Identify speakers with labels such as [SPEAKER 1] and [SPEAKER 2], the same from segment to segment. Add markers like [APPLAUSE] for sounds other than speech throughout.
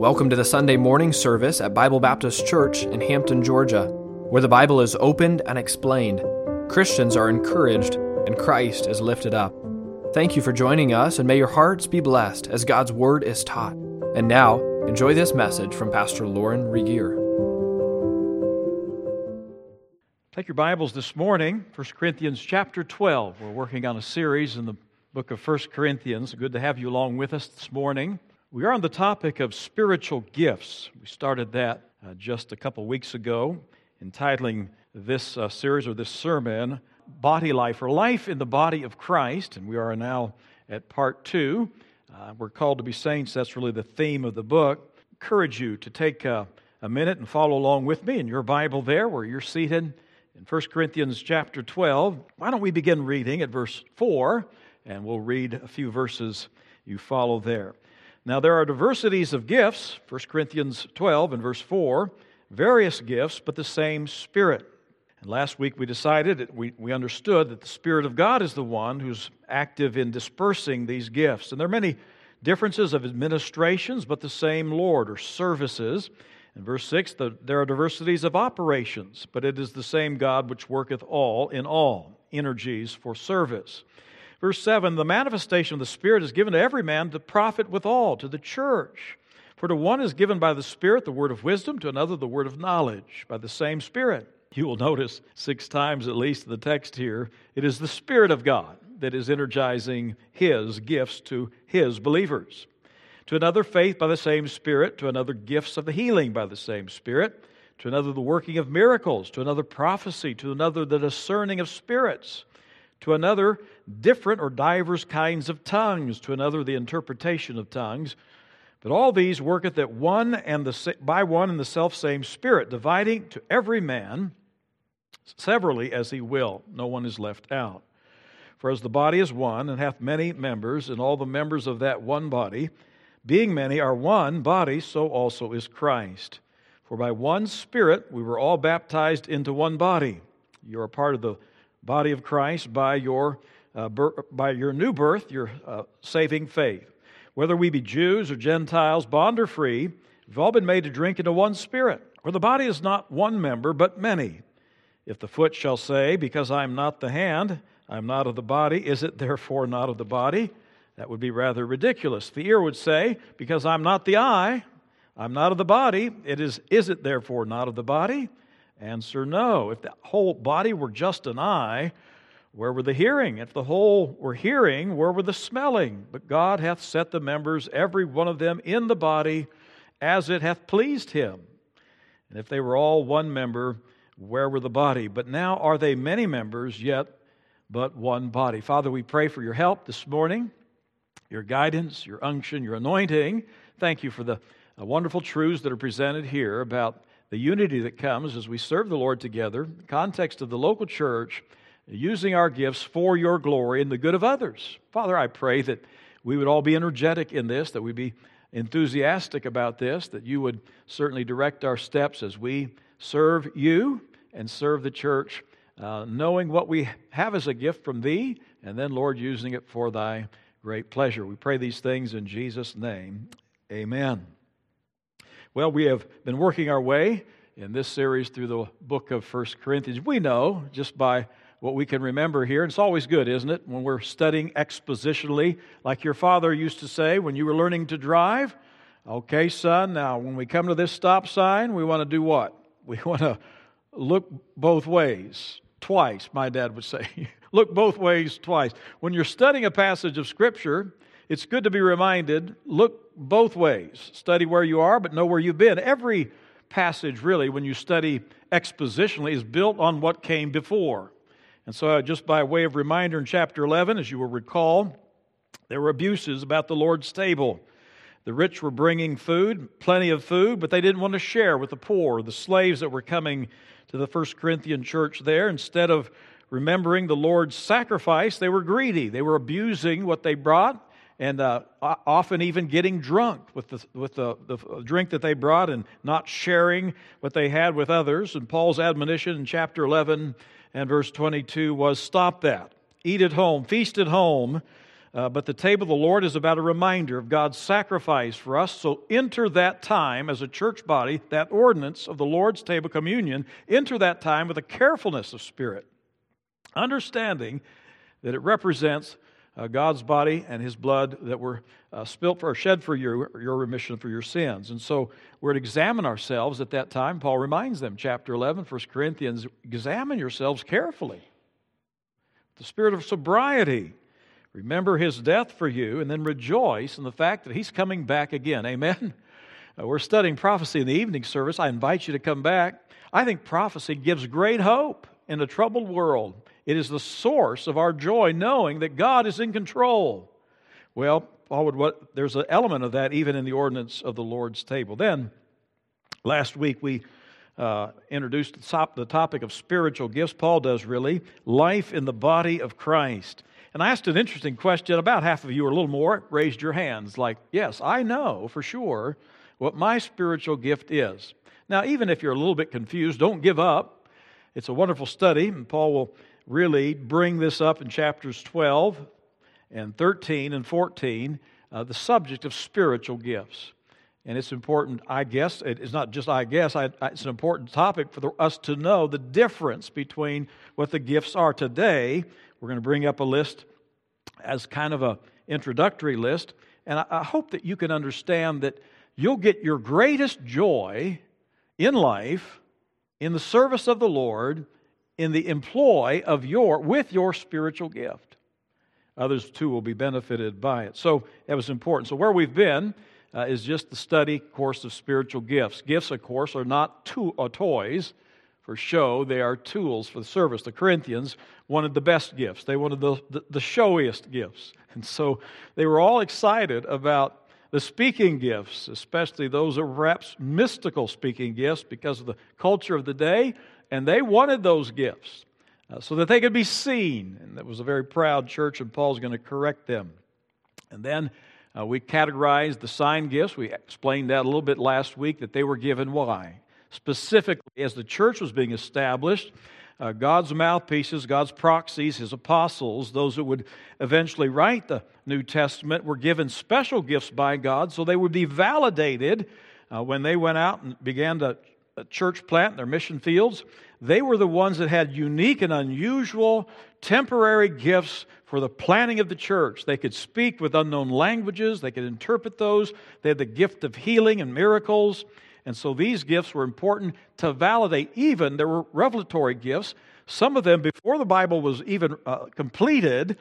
[SPEAKER 1] Welcome to the Sunday morning service at Bible Baptist Church in Hampton, Georgia, where the Bible is opened and explained. Christians are encouraged and Christ is lifted up. Thank you for joining us, and may your hearts be blessed as God's Word is taught. And now, enjoy this message from Pastor Lauren Regier.
[SPEAKER 2] Take your Bibles this morning, 1 Corinthians chapter 12. We're working on a series in the book of 1 Corinthians. Good to have you along with us this morning. We are on the topic of spiritual gifts. We started that uh, just a couple weeks ago, entitling this uh, series or this sermon, Body Life, or Life in the Body of Christ. And we are now at part two. Uh, we're called to be saints. That's really the theme of the book. Encourage you to take a minute and follow along with me in your Bible there where you're seated in 1 Corinthians chapter 12. Why don't we begin reading at verse 4, and we'll read a few verses you follow there. Now, there are diversities of gifts, 1 Corinthians 12 and verse 4, various gifts, but the same Spirit. And last week we decided, we, we understood that the Spirit of God is the one who's active in dispersing these gifts. And there are many differences of administrations, but the same Lord or services. In verse 6, the, there are diversities of operations, but it is the same God which worketh all in all, energies for service. Verse 7 The manifestation of the Spirit is given to every man to profit withal, to the church. For to one is given by the Spirit the word of wisdom, to another the word of knowledge, by the same Spirit. You will notice six times at least in the text here, it is the Spirit of God that is energizing His gifts to His believers. To another, faith by the same Spirit. To another, gifts of the healing by the same Spirit. To another, the working of miracles. To another, prophecy. To another, the discerning of spirits to another, different or divers kinds of tongues, to another, the interpretation of tongues. But all these worketh at one and the, by one and the self same Spirit, dividing to every man severally as he will. No one is left out. For as the body is one and hath many members, and all the members of that one body, being many, are one body, so also is Christ. For by one Spirit we were all baptized into one body. You are part of the body of Christ by your, uh, by your new birth, your uh, saving faith. Whether we be Jews or Gentiles, bond or free, we've all been made to drink into one spirit. For the body is not one member, but many. If the foot shall say, Because I am not the hand, I am not of the body, is it therefore not of the body? That would be rather ridiculous. The ear would say, Because I'm not the eye, I'm not of the body, it is, is it therefore not of the body? Answer no. If the whole body were just an eye, where were the hearing? If the whole were hearing, where were the smelling? But God hath set the members, every one of them, in the body as it hath pleased him. And if they were all one member, where were the body? But now are they many members, yet but one body. Father, we pray for your help this morning, your guidance, your unction, your anointing. Thank you for the uh, wonderful truths that are presented here about the unity that comes as we serve the Lord together, the context of the local church, using our gifts for your glory and the good of others. Father, I pray that we would all be energetic in this, that we be enthusiastic about this, that you would certainly direct our steps as we serve you and serve the church, uh, knowing what we have as a gift from thee, and then, Lord, using it for thy great pleasure. We pray these things in Jesus' name. Amen. Well, we have been working our way in this series through the book of First Corinthians. We know just by what we can remember here, and it's always good, isn't it, when we're studying expositionally, like your father used to say when you were learning to drive. Okay, son, now when we come to this stop sign, we want to do what? [LAUGHS] We want to look both ways, twice, my dad would say. [LAUGHS] look both ways twice. When you're studying a passage of Scripture, it's good to be reminded look both ways. Study where you are, but know where you've been. Every passage, really, when you study expositionally, is built on what came before. And so, just by way of reminder, in chapter 11, as you will recall, there were abuses about the Lord's table. The rich were bringing food, plenty of food, but they didn't want to share with the poor, the slaves that were coming to the First Corinthian church there. Instead of remembering the Lord's sacrifice, they were greedy. They were abusing what they brought and uh, often even getting drunk with, the, with the, the drink that they brought and not sharing what they had with others. And Paul's admonition in chapter 11 and verse 22 was stop that. Eat at home, feast at home, Uh, but the table of the Lord is about a reminder of God's sacrifice for us. So enter that time as a church body, that ordinance of the Lord's table communion, enter that time with a carefulness of spirit, understanding that it represents uh, God's body and his blood that were uh, spilt for, or shed for your, your remission for your sins. And so we're to examine ourselves at that time. Paul reminds them, chapter 11, 1 Corinthians, examine yourselves carefully. The spirit of sobriety Remember his death for you, and then rejoice in the fact that he's coming back again. Amen? [LAUGHS] Uh, we're studying prophecy in the evening service. I invite you to come back. I think prophecy gives great hope in a troubled world. It is the source of our joy, knowing that God is in control. Well, Paul would, what, there's an element of that even in the ordinance of the Lord's table. Then, last week we uh, introduced the, top, the topic of spiritual gifts. Paul does really life in the body of Christ. And I asked an interesting question. About half of you, or a little more, raised your hands like, Yes, I know for sure what my spiritual gift is. Now, even if you're a little bit confused, don't give up. It's a wonderful study, and Paul will really bring this up in chapters 12 and 13 and 14, uh, the subject of spiritual gifts. And it's important, I guess, it's not just I guess, I, it's an important topic for the, us to know the difference between what the gifts are today we're going to bring up a list as kind of an introductory list. And I, I hope that you can understand that you'll get your greatest joy in life, in the service of the Lord, in the employ of your, with your spiritual gift. Others too will be benefited by it. So that was important. So where we've been uh, is just the study course of spiritual gifts. Gifts, of course, are not to- uh, toys for show, they are tools for the service. The Corinthians wanted the best gifts, they wanted the, the, the showiest gifts. [LAUGHS] And so they were all excited about the speaking gifts, especially those were perhaps mystical speaking gifts because of the culture of the day, and they wanted those gifts uh, so that they could be seen. And it was a very proud church, and Paul's going to correct them. And then uh, we categorized the sign gifts. We explained that a little bit last week that they were given why specifically as the church was being established. Uh, God's mouthpieces, God's proxies, his apostles, those that would eventually write the New Testament, were given special gifts by God so they would be validated uh, when they went out and began to church plant their mission fields. They were the ones that had unique and unusual temporary gifts for the planning of the church. They could speak with unknown languages, they could interpret those, they had the gift of healing and miracles. And so these gifts were important to validate, even there were revelatory gifts. Some of them, before the Bible was even uh, completed,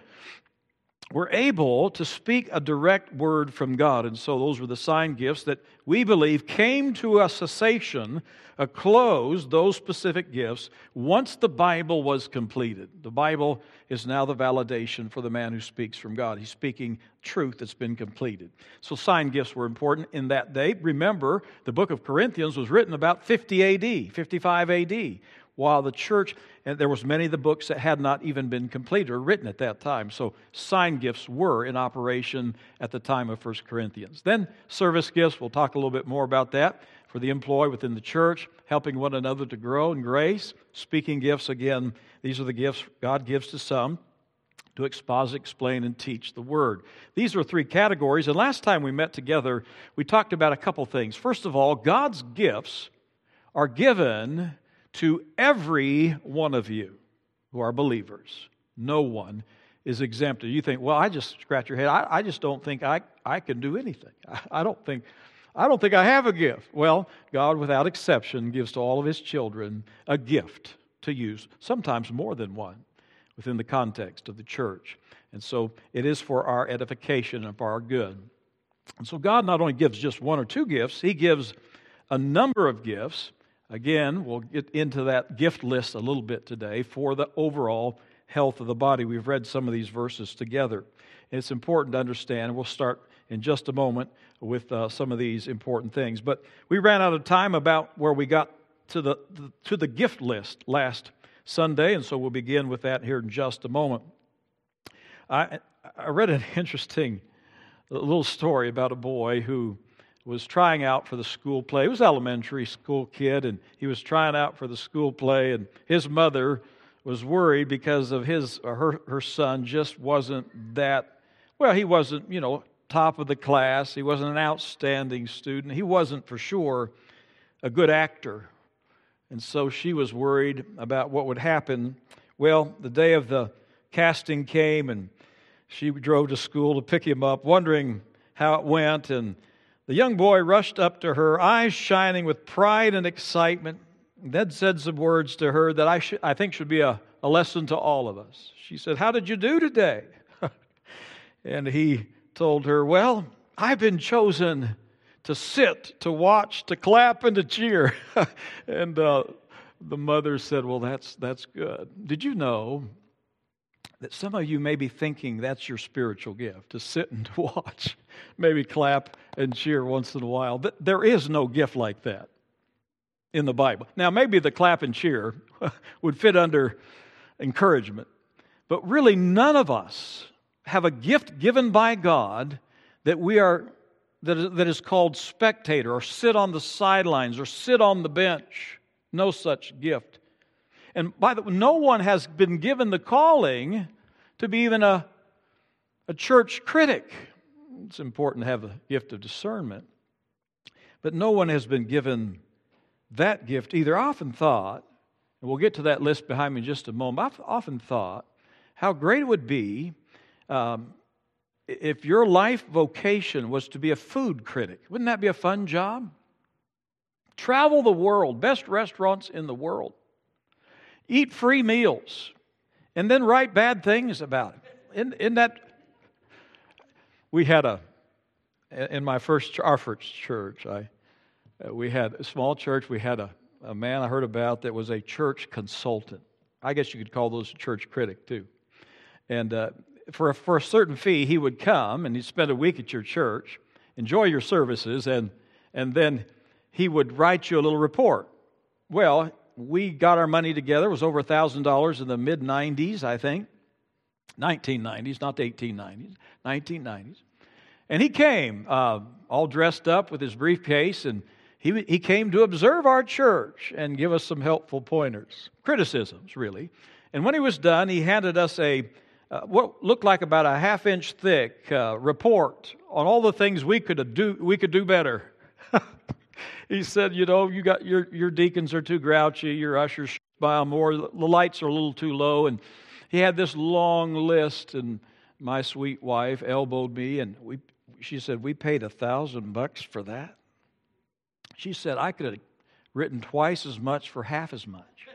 [SPEAKER 2] were able to speak a direct word from God. And so those were the sign gifts that we believe came to a cessation, a close, those specific gifts, once the Bible was completed. The Bible is now the validation for the man who speaks from God. He's speaking truth that's been completed. So sign gifts were important in that day. Remember, the book of Corinthians was written about 50 AD, 55 AD while the church and there was many of the books that had not even been completed or written at that time so sign gifts were in operation at the time of First corinthians then service gifts we'll talk a little bit more about that for the employee within the church helping one another to grow in grace speaking gifts again these are the gifts god gives to some to exposit, explain, and teach the Word. These are three categories. And last time we met together, we talked about a couple things. First of all, God's gifts are given to every one of you who are believers. No one is exempted. You think, well, I just scratch your head. I, I just don't think I, I can do anything. I, [LAUGHS] I don't think I don't think I have a gift. Well, God, without exception, gives to all of his children a gift to use, sometimes more than one, within the context of the church. And so it is for our edification and for our good. And so God not only gives just one or two gifts, He gives a number of gifts Again, we'll get into that gift list a little bit today for the overall health of the body. We've read some of these verses together. It's important to understand. We'll start in just a moment with uh, some of these important things. But we ran out of time about where we got to the, the, to the gift list last Sunday, and so we'll begin with that here in just a moment. I, I read an [LAUGHS] interesting little story about a boy who was trying out for the school play. He was elementary school kid, and he was trying out for the school play, and his mother was worried because of his her, her son just wasn't that Well, he wasn't, you know, top of the class. He wasn't an outstanding student. He wasn't, for sure, a good actor. And so she was worried about what would happen. Well, the day of the casting came, and she drove to school to pick him up, wondering how it went. And the young boy rushed up to her, eyes shining with pride and excitement, and then said some words to her that I, sh- I think should be a, a lesson to all of us. She said, How did you do today? [LAUGHS] and he told her, Well, I've been chosen to sit, to watch, to clap, and to cheer. [LAUGHS] and uh, the mother said, Well, that's, that's good. Did you know that some of you may be thinking that's your spiritual gift, to sit and to [LAUGHS] watch, maybe clap and cheer once in a while? There is no gift like that in the Bible. Now, maybe the clap and cheer [LAUGHS] would fit under encouragement, but really none of us have a gift given by God that we are that is, called spectator or sit on the sidelines or sit on the bench. No such gift. And by the way, no one has been given the calling to be even a, a church critic. It's important to have the gift of discernment. But no one has been given that gift either. I often thought, and we'll get to that list behind me in just a moment, I've often thought how great it would be um, if your life vocation was to be a food critic. Wouldn't that be a fun job? Travel the world, best restaurants in the world, eat free meals, and then write bad things about it. In, in that, we had a, in my first, our first church, I, uh, we had a small church, we had a, a man I heard about that was a church consultant. I guess you could call those a church critic too. And uh, for, a, for a certain fee, he would come and he'd spend a week at your church, enjoy your services, and, and then he would write you a little report. Well, we got our money together. It was over a $1,000 in the mid 90s, I think. 1990s, not the 1890s, 1990s. And he came uh, all dressed up with his briefcase, and he, he came to observe our church and give us some helpful pointers, criticisms, really. And when he was done, he handed us a uh, what looked like about a half inch thick uh, report on all the things we could do, we could do better. [LAUGHS] he said, You know, you got your, your deacons are too grouchy, your ushers smile more, the lights are a little too low. And he had this long list, and my sweet wife elbowed me, and we, she said, We paid a thousand bucks for that. She said, I could have written twice as much for half as much.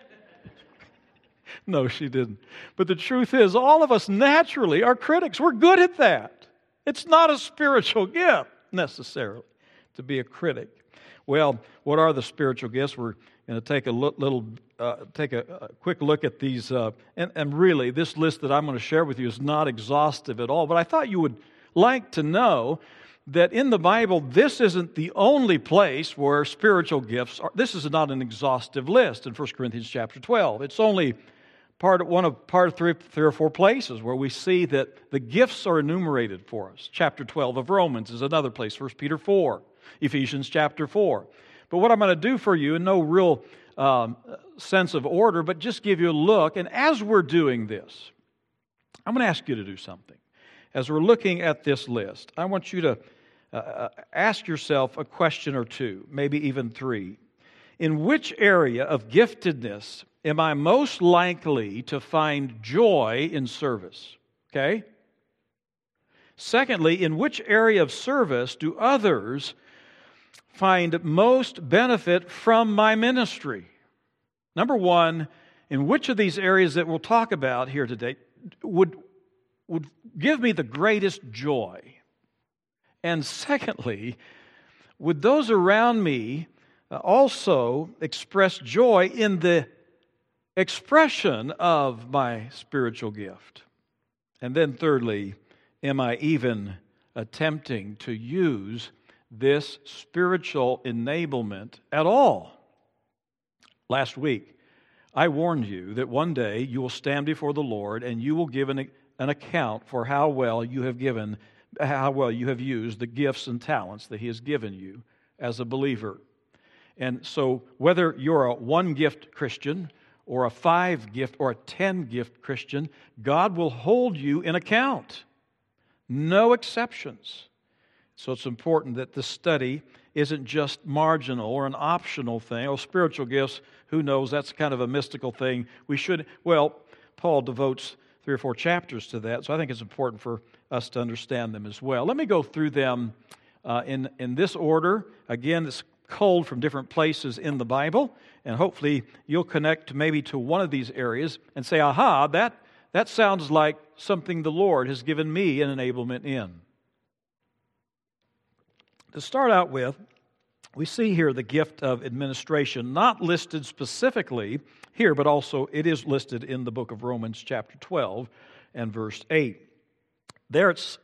[SPEAKER 2] [LAUGHS] no, she didn't. But the truth is, all of us naturally are critics. We're good at that. It's not a spiritual gift necessarily to be a critic. Well, what are the spiritual gifts? We're going to take a little, uh, take a, quick look at these. Uh, and, and really, this list that I'm going to share with you is not exhaustive at all. But I thought you would like to know that in the Bible, this isn't the only place where spiritual gifts are. This is not an exhaustive list in 1 Corinthians chapter 12. It's only part of one of part of three, three or four places where we see that the gifts are enumerated for us. Chapter 12 of Romans is another place, 1 Peter 4, Ephesians chapter 4. But what I'm going to do for you in no real um, sense of order, but just give you a look. And as we're doing this, I'm going to ask you to do something. As we're looking at this list, I want you to uh, uh ask yourself a question or two, maybe even three. In which area of giftedness am I most likely to find joy in service? Okay? Secondly, in which area of service do others find most benefit from my ministry? Number one, in which of these areas that we'll talk about here today would, would give me the greatest joy? And secondly, would those around me uh, also express joy in the expression of my spiritual gift? And then, thirdly, am I even attempting to use this spiritual enablement at all? Last week, I warned you that one day you will stand before the Lord and you will give an, an account for how well you have given, how well you have used the gifts and talents that He has given you as a believer. And so, whether you're a one gift Christian or a five gift or a ten gift Christian, God will hold you in account. No exceptions. So it's important that the study isn't just marginal or an optional thing. Oh, spiritual gifts, who knows? That's kind of a mystical thing. We should, well, Paul devotes three or four chapters to that, so I think it's important for us to understand them as well. Let me go through them uh, in, in this order. Again, it's culled from different places in the Bible, and hopefully you'll connect maybe to one of these areas and say, aha, that, that sounds like something the Lord has given me an enablement in. To start out with, we see here the gift of administration, not listed specifically here, but also it is listed in the book of Romans, chapter 12 and verse 8. There it's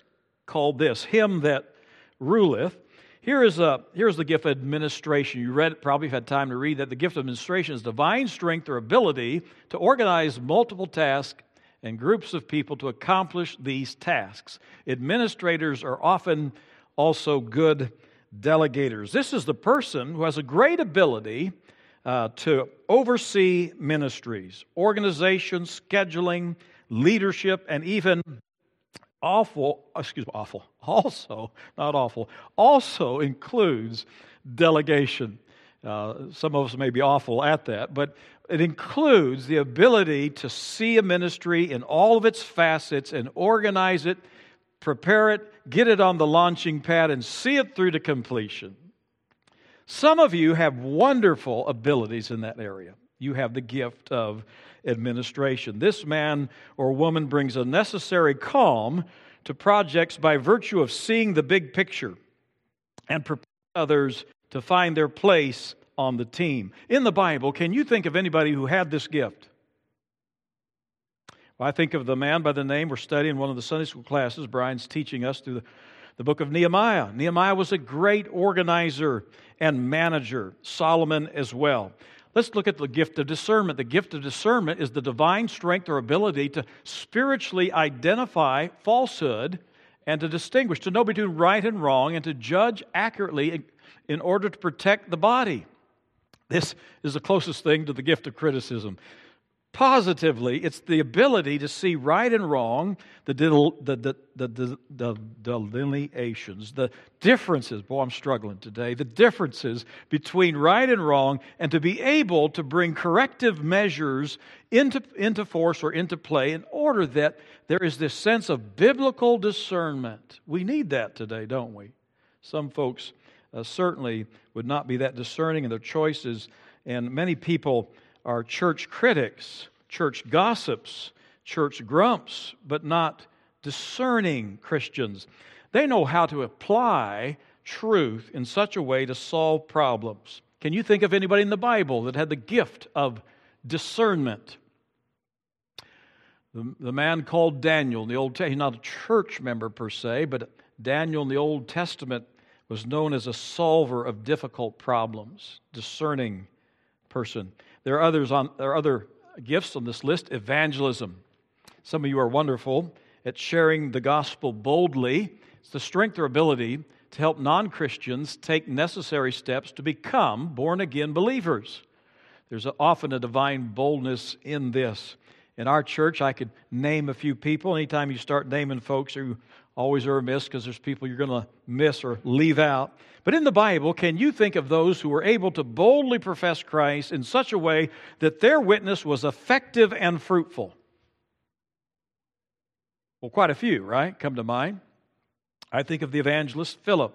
[SPEAKER 2] called this Him that ruleth. Here is, a, here's the gift of administration. You read it, probably had time to read that. The gift of administration is divine strength or ability to organize multiple tasks and groups of people to accomplish these tasks. Administrators are often also good delegators. This is the person who has a great ability uh, to oversee ministries, organizations, scheduling, leadership, and even awful, excuse me, awful, [LAUGHS] also, not awful, also includes delegation. Uh, some of us may be awful at that, but it includes the ability to see a ministry in all of its facets and organize it prepare it, get it on the launching pad, and see it through to completion. Some of you have wonderful abilities in that area. You have the gift of administration. This man or woman brings a necessary calm to projects by virtue of seeing the big picture and prepare others to find their place on the team. In the Bible, can you think of anybody who had this gift? Well, I think of the man by the name we're studying one of the Sunday school classes. Brian's teaching us through the, the book of Nehemiah. Nehemiah was a great organizer and manager, Solomon as well. Let's look at the gift of discernment. The gift of discernment is the divine strength or ability to spiritually identify falsehood and to distinguish, to know between right and wrong, and to judge accurately in order to protect the body. This is the closest thing to the gift of criticism. Positively, it's the ability to see right and wrong, the, the, the, the, the delineations, the differences. Boy, I'm struggling today. The differences between right and wrong, and to be able to bring corrective measures into, into force or into play in order that there is this sense of biblical discernment. We need that today, don't we? Some folks uh, certainly would not be that discerning in their choices, and many people are church critics, church gossips, church grumps, but not discerning Christians. They know how to apply truth in such a way to solve problems. Can you think of anybody in the Bible that had the gift of discernment? The, the man called Daniel in the Old he's not a church member per se, but Daniel in the Old Testament was known as a solver of difficult problems, discerning person. There are others on there are other gifts on this list. Evangelism. Some of you are wonderful at sharing the gospel boldly. It's the strength or ability to help non Christians take necessary steps to become born again believers. There's often a divine boldness in this. In our church, I could name a few people. Anytime you start naming folks who always are remiss because there's people you're going to miss or leave out. But in the Bible, can you think of those who were able to boldly profess Christ in such a way that their witness was effective and fruitful? Well, quite a few, right? Come to mind. I think of the evangelist Philip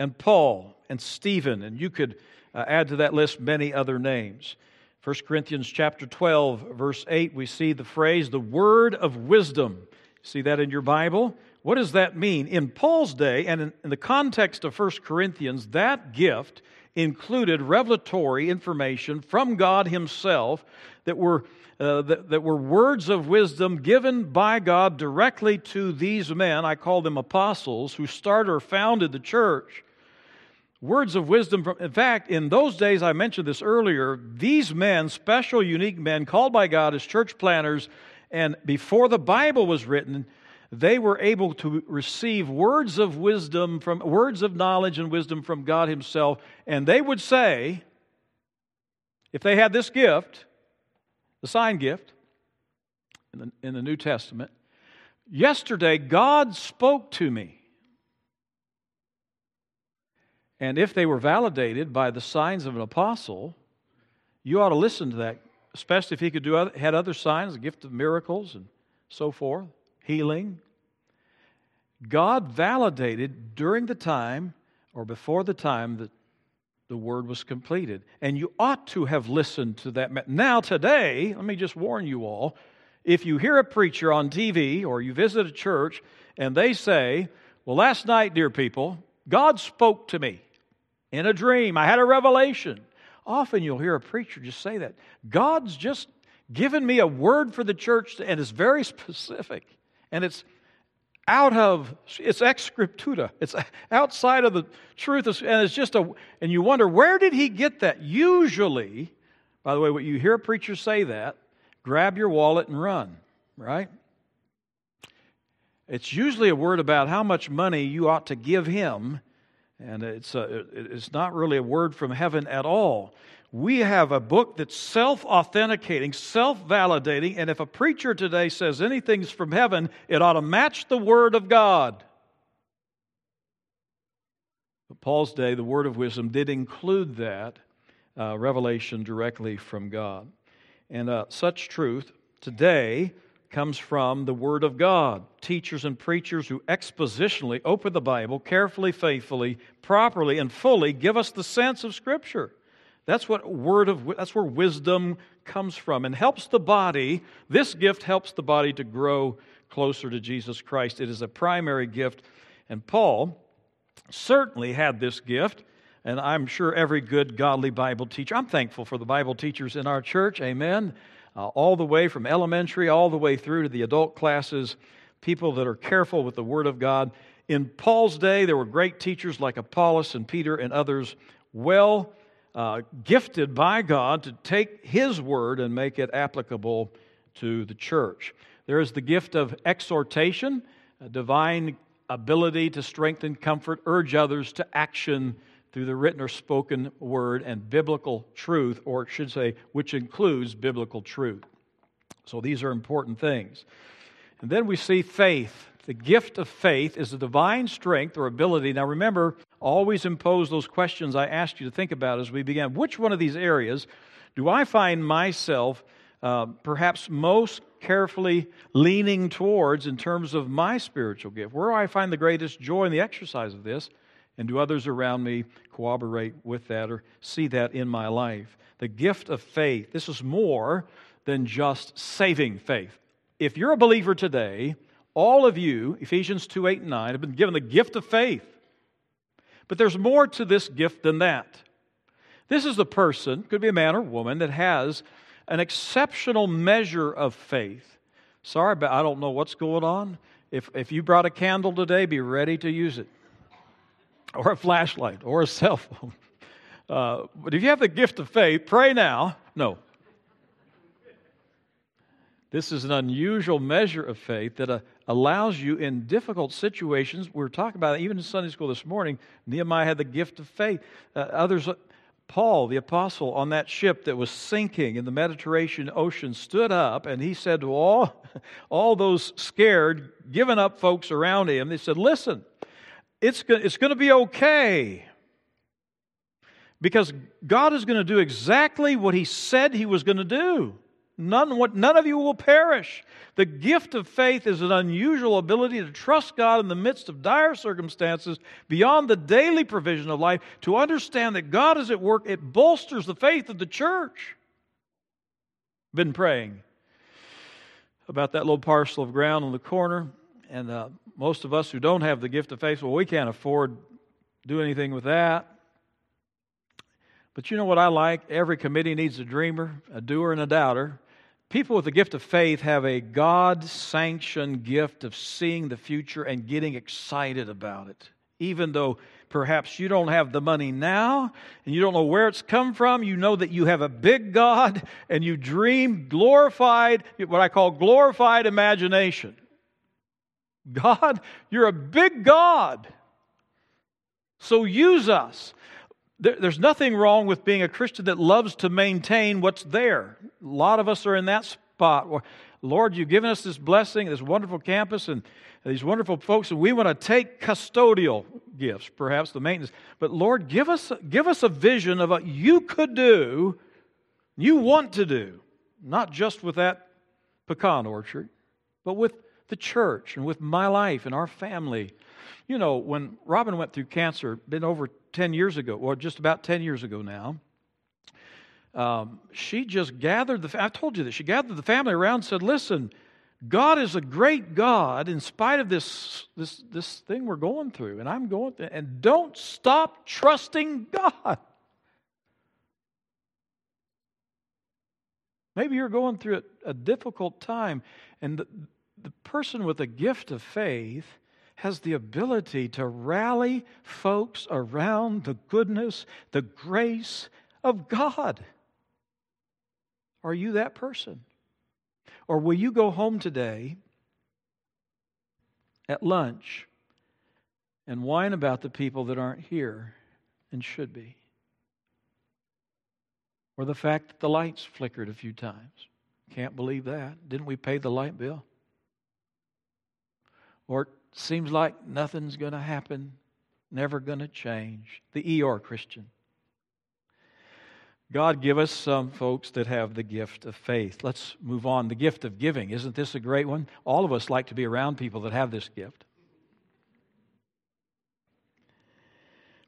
[SPEAKER 2] and Paul and Stephen, and you could uh, add to that list many other names. 1 Corinthians chapter 12 verse 8 we see the phrase the word of wisdom. See that in your Bible? What does that mean? In Paul's day, and in, the context of 1 Corinthians, that gift included revelatory information from God Himself that were, uh, that, that, were words of wisdom given by God directly to these men. I call them apostles who started or founded the church. Words of wisdom. From, in fact, in those days, I mentioned this earlier, these men, special, unique men called by God as church planners, and before the Bible was written, they were able to receive words of wisdom from words of knowledge and wisdom from God Himself. And they would say, if they had this gift, the sign gift in the, in the New Testament, Yesterday, God spoke to me. And if they were validated by the signs of an apostle, you ought to listen to that, especially if he could do other, had other signs, the gift of miracles and so forth, healing. God validated during the time or before the time that the word was completed. And you ought to have listened to that. Now, today, let me just warn you all if you hear a preacher on TV or you visit a church and they say, Well, last night, dear people, God spoke to me in a dream. I had a revelation. Often you'll hear a preacher just say that. God's just given me a word for the church, and it's very [LAUGHS] specific. And it's out of, it's ex scriptura. It's outside of the truth. And it's just a, and you wonder, where did he get that? Usually, by the way, what you hear a preacher say that, grab your wallet and run, right? It's usually a word about how much money you ought to give him and it's, a, it's not really a word from heaven at all. We have a book that's self authenticating, self validating, and if a preacher today says anything's from heaven, it ought to match the Word of God. But Paul's day, the Word of wisdom did include that uh, revelation directly from God. And uh, such truth today comes from the Word of God. Teachers and preachers who expositionally open the Bible carefully, faithfully, properly, and fully give us the sense of Scripture. That's what word of that's where wisdom comes from and helps the body. This gift helps the body to grow closer to Jesus Christ. It is a primary gift, and Paul certainly had this gift. And I'm sure every good, godly Bible teacher, I'm thankful for the Bible teachers in our church. Amen uh, all the way from elementary all the way through to the adult classes, people that are careful with the Word of God. In Paul's day, there were great teachers like Apollos and Peter and others, well uh, gifted by God to take His Word and make it applicable to the church. There is the gift of exhortation, a divine ability to strengthen, comfort, urge others to action through the written or spoken word and biblical truth, or it should say, which includes biblical truth. So these are important things. And then we see faith. The gift of faith is a divine strength or ability. Now remember, always impose those questions I asked you to think about as we began. Which one of these areas do I find myself uh, perhaps most carefully leaning towards in terms of my spiritual gift? Where do I find the greatest joy in the exercise of this? And do others around me corroborate with that or see that in my life? The gift of faith, this is more than just saving faith. If you're a believer today, all of you, Ephesians 2 8 and 9, have been given the gift of faith. But there's more to this gift than that. This is the person, could be a man or woman, that has an exceptional measure of faith. Sorry, but I don't know what's going on. If, if you brought a candle today, be ready to use it or a flashlight or a cell phone. Uh, but if you have the gift of faith, pray now. No. This is an unusual measure of faith that uh, allows you in difficult situations. We were talking about it even in Sunday school this morning. Nehemiah had the gift of faith. Uh, others, uh, Paul, the apostle, on that ship that was sinking in the Mediterranean Ocean, stood up and he said to all, [LAUGHS] all those scared, given up folks around him, they said, Listen, it's, it's going to be okay. Because God is going to do exactly what He said He was going to do. None, what, none of you will perish. The gift of faith is an unusual ability to trust God in the midst of dire circumstances beyond the daily provision of life, to understand that God is at work. It bolsters the faith of the church. Been praying about that little parcel of ground on the corner and uh, most of us who don't have the gift of faith, well, we can't afford do anything with that. But you know what I like? Every committee needs a dreamer, a doer, and a doubter. People with the gift of faith have a God sanctioned gift of seeing the future and getting excited about it. Even though perhaps you don't have the money now and you don't know where it's come from, you know that you have a big God and you dream glorified, what I call glorified imagination. God, you're a big God. So use us. There's nothing wrong with being a Christian that loves to maintain what's there. A lot of us are in that spot. Lord, you've given us this blessing, this wonderful campus, and these wonderful folks, and we want to take custodial gifts, perhaps the maintenance. But Lord, give us, give us a vision of what you could do, you want to do, not just with that pecan orchard, but with the church and with my life and our family. You know, when Robin went through cancer, been over 10 years ago, or just about 10 years ago now, um, she just gathered the, I told you that, she gathered the family around and said, listen, God is a great God in spite of this, this, this thing we're going through, and I'm going through, and don't stop trusting God. Maybe you're going through a difficult time, and the, person with a gift of faith has the ability to rally folks around the goodness, the grace of God. Are you that person? Or will you go home today at lunch and whine about the people that aren't here and should be? Or the fact that the lights flickered a few times. Can't believe that. Didn't we pay the light bill? Or it seems like nothing's going to happen, never going to change. The Eeyore Christian. God give us some folks that have the gift of faith. Let's move on. The gift of giving. Isn't this a great one? All of us like to be around people that have this gift.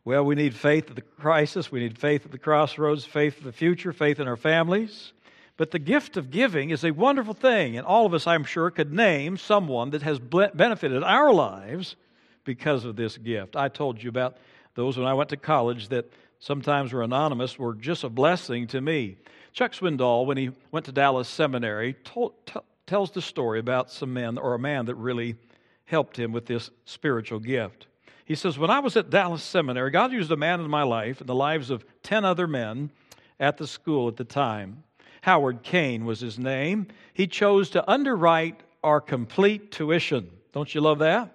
[SPEAKER 2] Well, we need faith at the crisis. We need faith at the crossroads, faith for the future, faith in our families. But the gift of giving is a wonderful thing. And all of us, I'm sure, could name someone that has benefited our lives because of this gift. I told you about those when I went to college that sometimes were anonymous, were just a blessing to me. Chuck Swindoll, when he went to Dallas Seminary, told, t- tells the story about some men or a man that really helped him with this spiritual gift. He says, When I was at Dallas Seminary, God used a man in my life and the lives of 10 other men at the school at the time. Howard Kane was his name. He chose to underwrite our complete tuition. Don't you love that?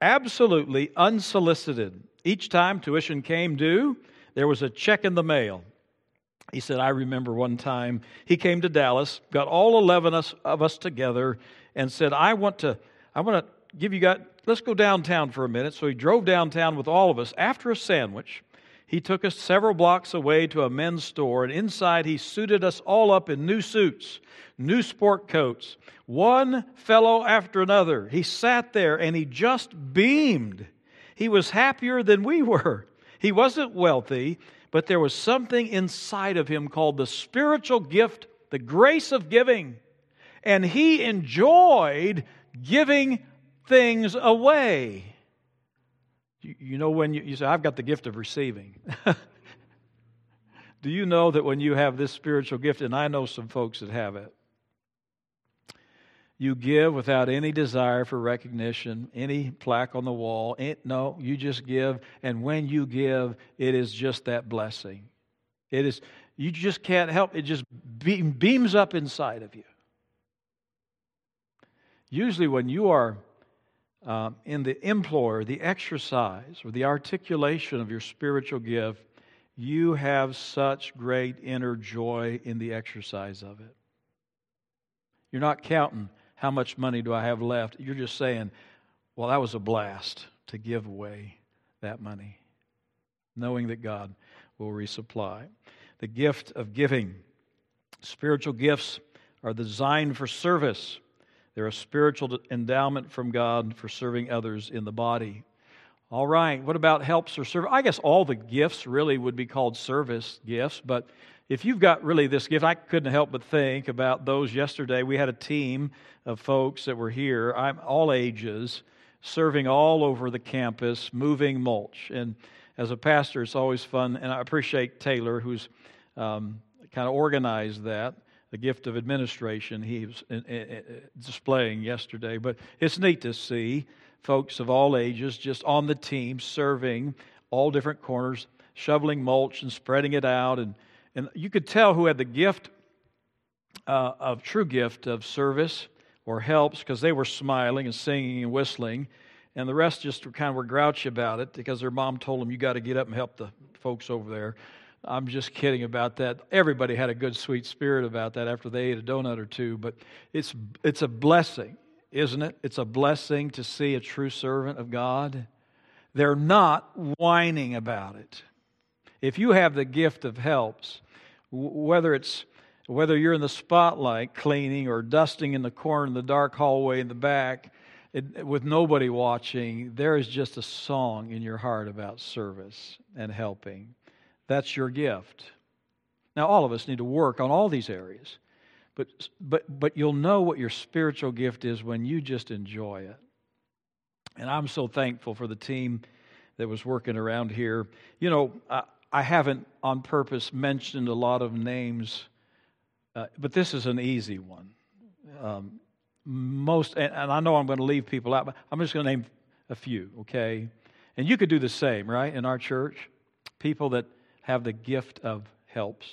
[SPEAKER 2] Absolutely unsolicited. Each time tuition came due, there was a check in the mail. He said, I remember one time he came to Dallas, got all 11 of us together, and said, I want to, I want to give you guys, let's go downtown for a minute. So he drove downtown with all of us. After a sandwich, he took us several blocks away to a men's store, and inside he suited us all up in new suits, new sport coats, one fellow after another. He sat there and he just beamed. He was happier than we were. He wasn't wealthy, but there was something inside of him called the spiritual gift, the grace of giving. And he enjoyed giving things away. You, know, when you, you say, I've got the gift of receiving. [LAUGHS] Do you know that when you have this spiritual gift, and I know some folks that have it, you give without any desire for recognition, any plaque on the wall. Eh, no, you just give. And when you give, it is just that blessing. It is, you just can't help, it just beams up inside of you. Usually, when you are um, in the employ, the exercise, or the articulation of your spiritual gift, you have such great inner joy in the exercise of it. You're not counting how much money do I have left? You're just saying, well, that was a blast to give away that money, knowing that God will resupply. The gift of giving. Spiritual gifts are designed for service. They're a spiritual endowment from God for serving others in the body. All right, what about helps or service? I guess all the gifts really would be called service gifts, but if you've got really this gift, I couldn't help but think about those yesterday. We had a team of folks that were here, I'm all ages, serving all over the campus, moving mulch. And as a pastor, it's always fun, and I appreciate Taylor, who's um, kind of organized that. The gift of administration he was uh, uh, uh, displaying yesterday. But it's neat to see folks of all ages just on the team serving all different corners, shoveling mulch and spreading it out and and you could tell who had the gift uh, of true gift of service or helps because they were smiling and singing and whistling. And the rest just kind of were grouchy about it because their mom told them, You got to get up and help the folks over there. I'm just kidding about that. Everybody had a good, sweet spirit about that after they ate a donut or two, but it's, it's a blessing, isn't it? It's a blessing to see a true servant of God. They're not whining about it. If you have the gift of helps, whether it's whether you're in the spotlight cleaning or dusting in the corner in the dark hallway in the back it, with nobody watching, there is just a song in your heart about service and helping. That's your gift. Now, all of us need to work on all these areas, but, but, but you'll know what your spiritual gift is when you just enjoy it. And I'm so thankful for the team that was working around here. You know, I, I haven't on purpose mentioned a lot of names, uh, but this is an easy one. Um, most, and, and I know I'm going to leave people out, but I'm just going to name a few, okay? And you could do the same, right, in our church? People that have the gift of helps,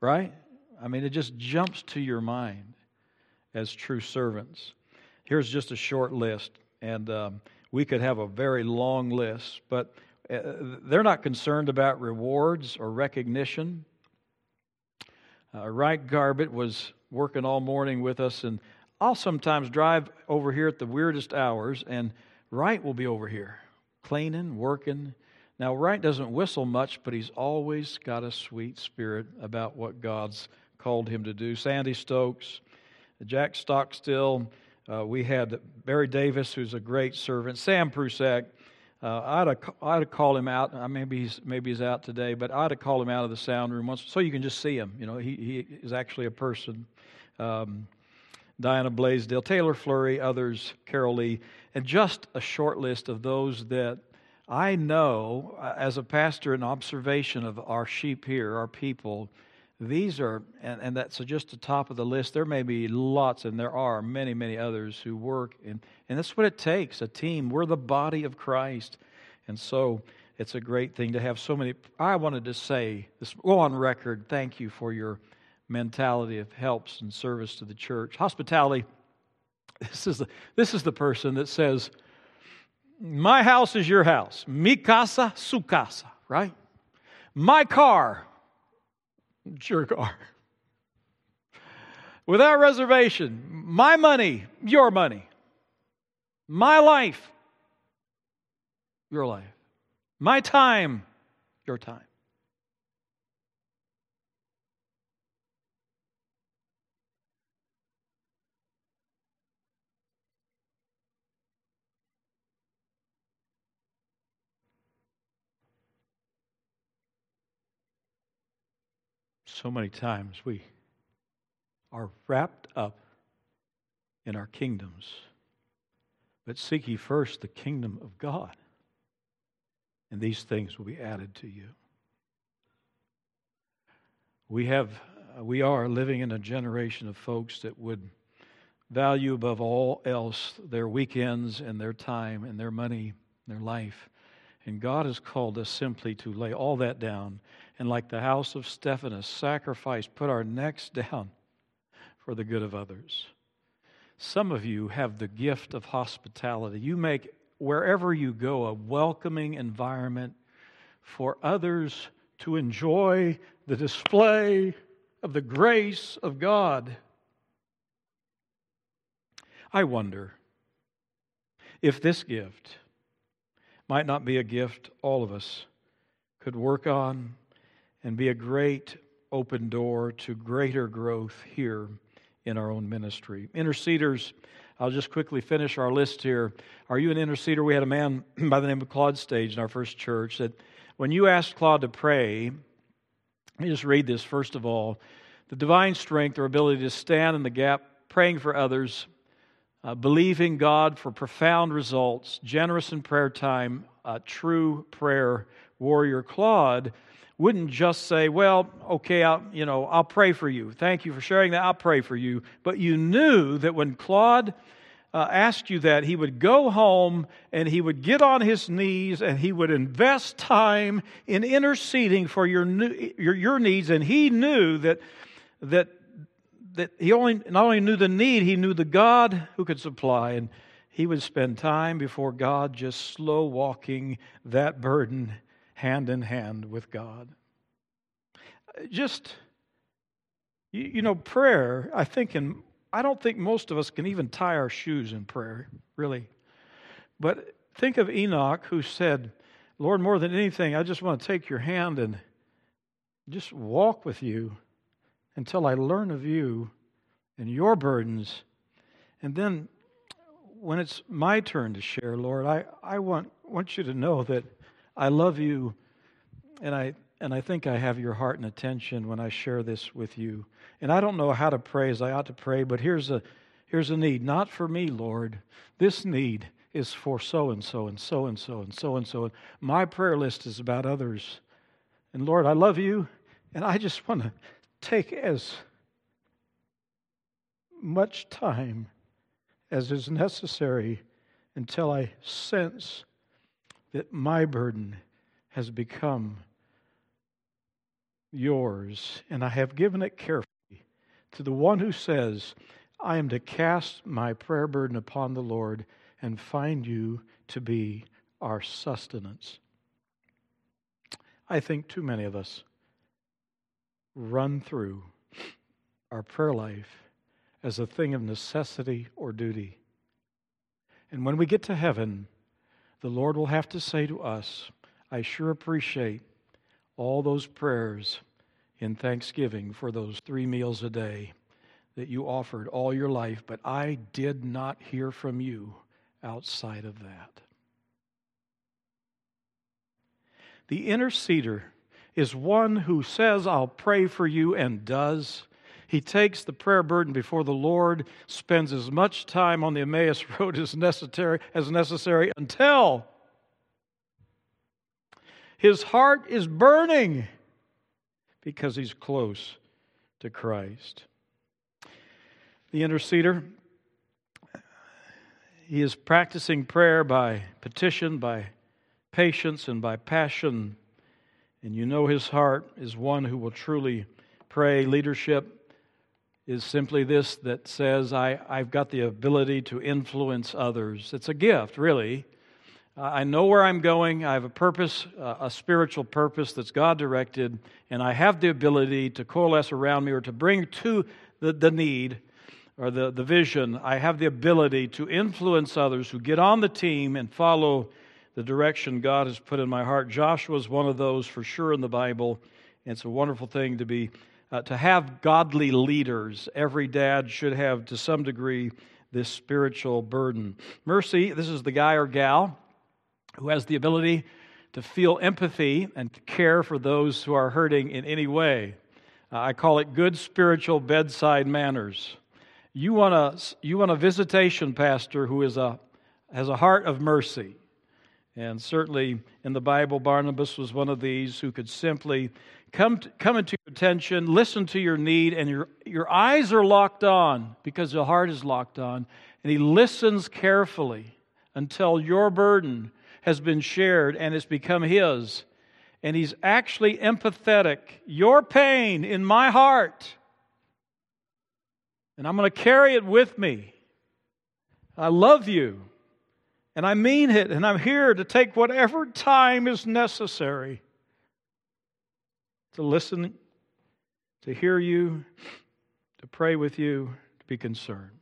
[SPEAKER 2] right? I mean, it just jumps to your mind as true servants. Here's just a short list, and um, we could have a very long list, but uh, they're not concerned about rewards or recognition. Uh, Wright Garbett was working all morning with us, and I'll sometimes drive over here at the weirdest hours, and Wright will be over here cleaning, working. Now, Wright doesn't whistle much, but he's always got a sweet spirit about what God's called him to do. Sandy Stokes, Jack Stockstill, uh, we had Barry Davis, who's a great servant, Sam Prusak. Uh, I'd, have, I'd have him out. Maybe he's maybe he's out today, but I'd have called him out of the sound room once, so you can just see him. You know, he he is actually a person. Um, Diana Blaisdell, Taylor Flurry, others, Carol Lee, and just a short list of those that I know uh, as a pastor, an observation of our sheep here, our people. These are, and, and that's just the top of the list. There may be lots, and there are many, many others who work, and, and that's what it takes a team. We're the body of Christ. And so it's a great thing to have so many. I wanted to say, this, go on record, thank you for your mentality of helps and service to the church. Hospitality, [LAUGHS] this is the, this is the person that says, My house is your house. Mi casa, su casa, right? My car, it's your car. Without reservation, my money, your money. My life, your life. My time, your time. So many times we are wrapped up in our kingdoms. But seek ye first the kingdom of God, and these things will be added to you. We have uh, we are living in a generation of folks that would value above all else their weekends and their time and their money, and their life. And God has called us simply to lay all that down and, like the house of Stephanus, sacrifice, put our necks [LAUGHS] down for the good of others. Some of you have the gift of hospitality. You make wherever you go a welcoming environment for others to enjoy the display of the grace of God. I wonder if this gift might not be a gift all of us could work on and be a great open door to greater growth here in our own ministry. Interceders, I'll just quickly finish our list here. Are you an interceder? We had a man [CLEARS THROAT] by the name of Claude Stage in our first church that when you asked Claude to pray, let me just read this first of all. The divine strength or ability to stand in the gap, praying for others, uh, believing God for profound results, generous in prayer time, true prayer warrior Claude wouldn't just say, "Well, okay, I'll, you know, I'll pray for you. Thank you for sharing that. I'll pray for you." But you knew that when Claude uh, asked you that, he would go home and he would get on his knees and he would invest time in interceding for your your, your needs. And he knew that that that he only not only knew the need, he knew the God who could supply. And he would spend time before God just slow walking that burden hand in hand with God. Just, you, know, prayer, I think, in, I don't think most of us can even tie our shoes in prayer, really. But think of Enoch who said, Lord, more than anything, I just want to take your hand and just walk with you until I learn of you and your burdens. And then when it's my turn to share, Lord, I, I want, want you to know that I love you and I, and I think I have your heart and attention when I share this with you. And I don't know how to pray as I ought to pray, but here's a, here's a need. Not for me, Lord. This need is for so and so and so and so and so and so. My prayer list is about others. And Lord, I love you, and I just want to take as much time as is necessary until I sense that my burden has become yours, and I have given it carefully to the one who says, I am to cast my prayer burden upon the Lord and find you to be our sustenance. I think too many of us run through our prayer life as a thing of necessity or duty. And when we get to heaven, the Lord will have to say to us, I sure appreciate all those prayers in thanksgiving for those three meals a day that you offered all your life, but I did not hear from you outside of that. The interceder is one who says, I'll pray for you, and does. He takes the prayer burden before the Lord, spends as much time on the Emmaus [LAUGHS] Road as necessary, as necessary until his heart is burning because he's close to Christ. The interceder, he is practicing prayer by petition, by patience, and by passion. And you know his heart is one who will truly pray. Leadership is simply this that says, I, I've got the ability to influence others. It's a gift, really. I know where I'm going. I have a purpose, uh, a spiritual purpose that's God directed, and I have the ability to coalesce around me or to bring to the, the need or the, the vision. I have the ability to influence others who get on the team and follow the direction God has put in my heart. Joshua is one of those for sure in the Bible. And it's a wonderful thing to be uh, to have godly leaders. Every dad should have, to some degree, this spiritual burden. Mercy, this is the guy or gal who has the ability to feel empathy and care for those who are hurting in any way. Uh, I call it good spiritual bedside manners. You want a, you want a visitation pastor who is a, has a heart of mercy. And certainly in the Bible, Barnabas was one of these who could simply come, to, come into your attention, listen to your need, and your, your eyes are locked on because the heart is locked on. And he listens carefully until your burden has been shared and it's become his. And he's actually empathetic. Your pain in my heart. And I'm going to carry it with me. I love you. And I mean it. And I'm here to take whatever time is necessary to listen, to hear you, to pray with you, to be concerned.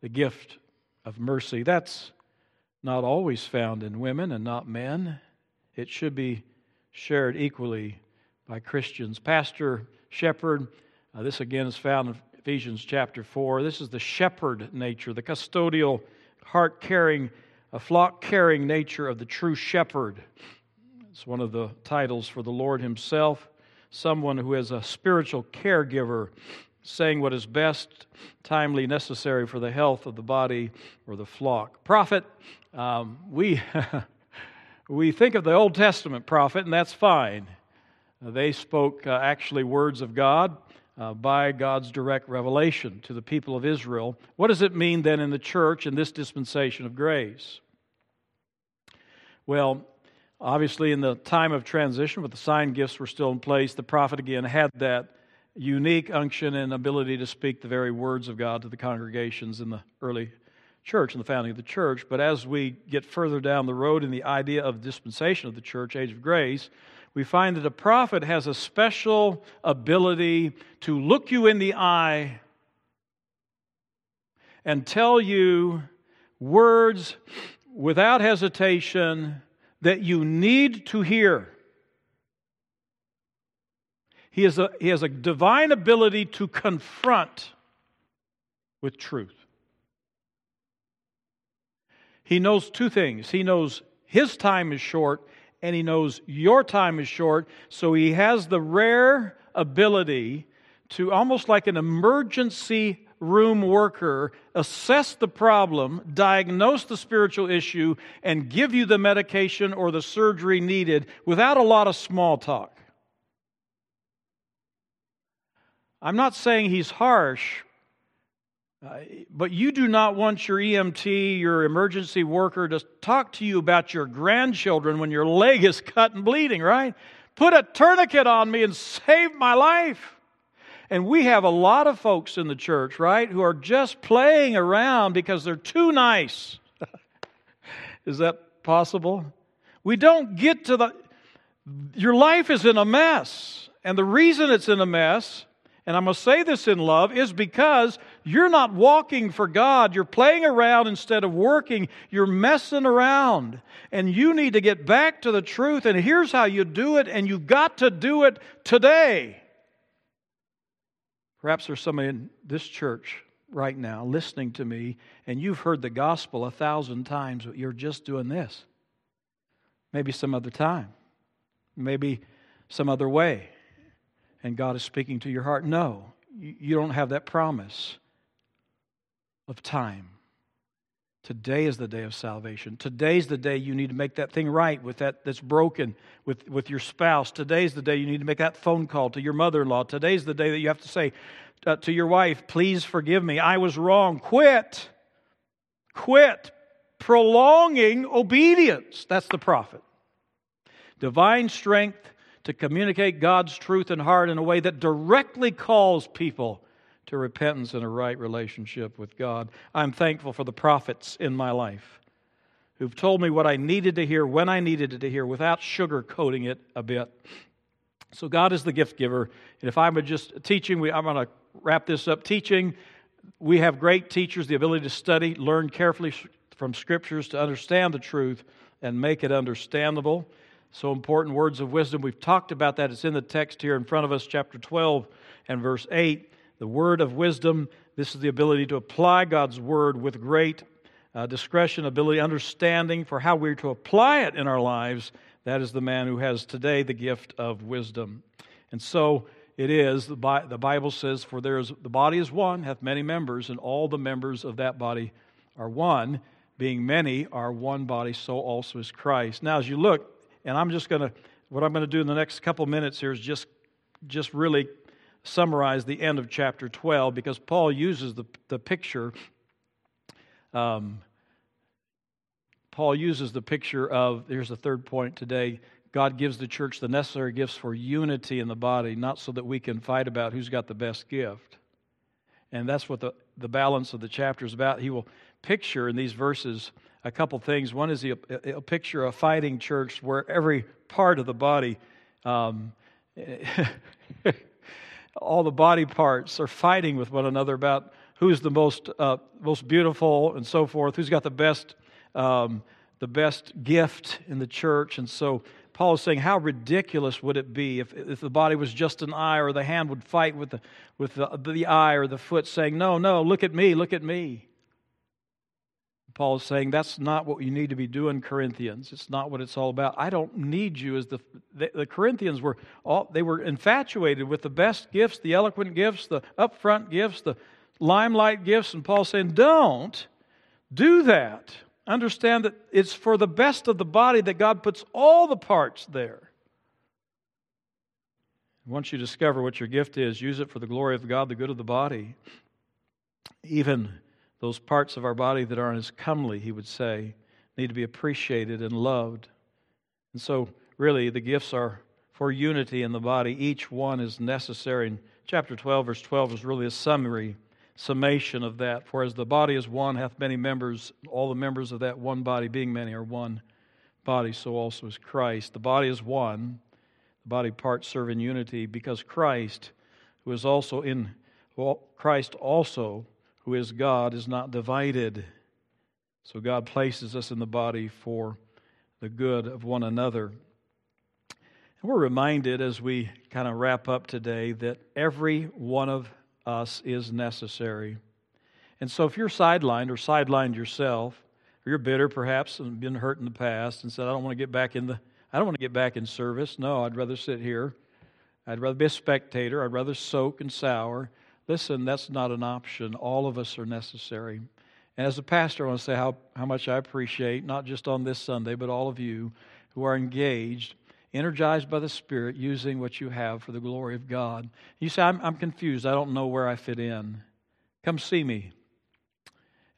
[SPEAKER 2] The gift of mercy. That's not always found in women and not men. It should be shared equally by Christians. Pastor, shepherd, uh, this again is found in Ephesians chapter 4. This is the shepherd nature, the custodial, heart caring, a flock caring nature of the true shepherd. It's one of the titles for the Lord Himself, someone who is a spiritual caregiver saying what is best, timely, necessary for the health of the body or the flock. Prophet, um, we, [LAUGHS] we think of the Old Testament prophet, and that's fine. Uh, they spoke uh, actually words of God uh, by God's direct revelation to the people of Israel. What does it mean then in the church in this dispensation of grace? Well, obviously, in the time of transition, but the sign gifts were still in place, the prophet again had that unique unction and ability to speak the very words of God to the congregations in the early church and the founding of the church. But as we get further down the road in the idea of dispensation of the church, age of grace, we find that a prophet has a special ability to look you in the eye and tell you words without hesitation that you need to hear. He has a, he has a divine ability to confront with truth. He knows two things. He knows his time is short, and he knows your time is short, so he has the rare ability to almost like an emergency room worker assess the problem, diagnose the spiritual issue, and give you the medication or the surgery needed without a lot of small talk. I'm not saying he's harsh, uh, but you do not want your EMT, your emergency worker, to talk to you about your grandchildren when your leg is cut and bleeding, right? Put a tourniquet on me and save my life. And we have a lot of folks in the church, right, who are just playing around because they're too nice. [LAUGHS] is that possible? We don't get to the. Your life is in a mess. And the reason it's in a mess, and I'm going to say this in love, is because you're not walking for God. You're playing around instead of working. You're messing around. And you need to get back to the truth. And here's how you do it. And you've got to do it today. Perhaps there's somebody in this church right now listening to me, and you've heard the gospel a thousand times, but you're just doing this. Maybe some other time, maybe some other way, and God is speaking to your heart. No, you don't have that promise of time. Today is the day of salvation. Today's the day you need to make that thing right with that that's broken with, with your spouse. Today's the day you need to make that phone call to your mother in law. Today's the day that you have to say uh, to your wife, Please forgive me. I was wrong. Quit. Quit prolonging obedience. That's the prophet. Divine strength to communicate God's truth and heart in a way that directly calls people to repentance and a right relationship with God. I'm thankful for the prophets in my life who've told me what I needed to hear when I needed it to hear without sugarcoating it a bit. So, God is the gift giver. And if I'm just teaching, we, I'm going to wrap this up. Teaching, we have great teachers, the ability to study, learn carefully from scriptures to understand the truth and make it understandable. So important words of wisdom. We've talked about that. It's in the text here in front of us, chapter 12 and verse 8 the word of wisdom. This is the ability to apply God's word with great uh, discretion, ability, understanding for how we're to apply it in our lives. That is the man who has today the gift of wisdom. And so it is, the, Bible says, For there is, the body is one, hath many members, and all the members of that body are one. Being many are one body, so also is Christ. Now, as you look, and I'm just going to, what I'm going to do in the next couple minutes here is just, just really summarize the end of chapter 12 because Paul uses the, the picture. Um, Paul uses the picture of, here's the third point today God gives the church the necessary gifts for unity in the body, not so that we can fight about who's got the best gift. And that's what the, the balance of the chapter is about. He will picture in these verses a couple things. One is a picture a fighting church where every part of the body um, [LAUGHS] all the body parts are fighting with one another about who's the most, uh, most beautiful and so forth, who's got the best, um, the best gift in the church. And so Paul is saying, how ridiculous would it be if, if the body was just an eye or the hand would fight with, the, with the, the eye or the foot, saying, No, no, look at me, look at me. Paul is saying that's not what you need to be doing, Corinthians. It's not what it's all about. I don't need you as the, the, the Corinthians were all they were infatuated with the best gifts, the eloquent gifts, the upfront gifts, the limelight gifts, and Paul's saying, Don't do that. Understand that it's for the best of the body that God puts all the parts there. Once you discover what your gift is, use it for the glory of God, the good of the body. Even those parts of our body that aren't as comely, he would say, need to be appreciated and loved. And so, really, the gifts are for unity in the body. Each one is necessary. And chapter 12, verse 12, is really a summary summation of that. For as the body is one, hath many members, all the members of that one body, being many, are one body, so also is Christ. The body is one, the body parts serve in unity, because Christ, who is also in well, Christ also, who is God, is not divided. So God places us in the body for the good of one another. And we're reminded as we kind of wrap up today that every one of us is necessary. And so if you're sidelined or sidelined yourself, or you're bitter perhaps and been hurt in the past and said, I don't want to get back in the I don't want to get back in service. No, I'd rather sit here. I'd rather be a spectator. I'd rather soak and sour. Listen, that's not an option. All of us are necessary. And as a pastor, I want to say how, how much I appreciate, not just on this Sunday, but all of you who are engaged, energized by the Spirit, using what you have for the glory of God. You say, I'm, I'm confused. I don't know where I fit in. Come see me,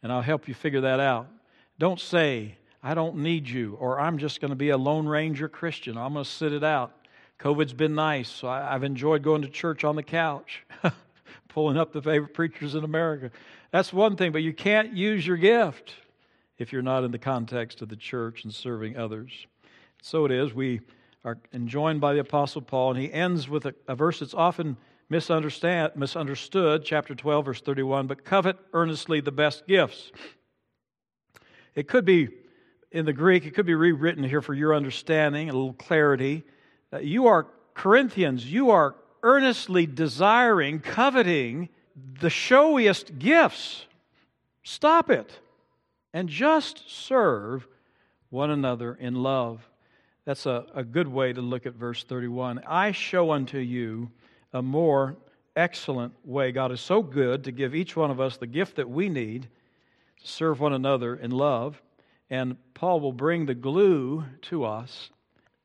[SPEAKER 2] and I'll help you figure that out. Don't say, I don't need you, or I'm just going to be a Lone Ranger Christian. I'm going to sit it out. COVID's been nice, so I, have enjoyed going to church on the couch, [LAUGHS] pulling up the favorite preachers in America. That's one thing, but you can't use your gift if you're not in the context of the church and serving others. So it is. We are enjoined by the Apostle Paul, and he ends with a, a verse that's often misunderstood, chapter 12, verse 31, but covet earnestly the best gifts. It could be in the Greek, it could be rewritten here for your understanding, a little clarity. Uh, you are Corinthians, you are earnestly desiring, coveting the showiest gifts. Stop it and just serve one another in love. That's a, a good way to look at verse 31. I show unto you a more excellent way. God is so good to give each one of us the gift that we need to serve one another in love. And Paul will bring the glue to us.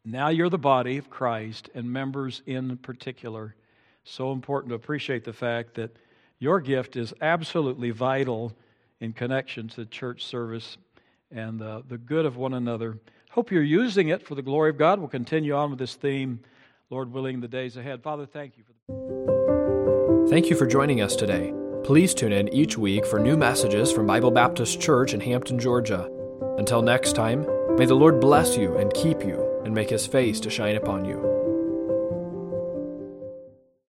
[SPEAKER 2] Now you're the body of Christ and members in particular. So important to appreciate the fact that your gift is absolutely vital in connection to church service and uh, the good of one another. Hope you're using it for the glory of God. We'll continue on with this theme, Lord willing, the days ahead. Father, thank you.
[SPEAKER 1] For the. thank you for joining us today. Please tune in each week for new messages from Bible Baptist Church in Hampton, Georgia. Until next time, may the Lord bless you and keep you and make his face to shine upon you.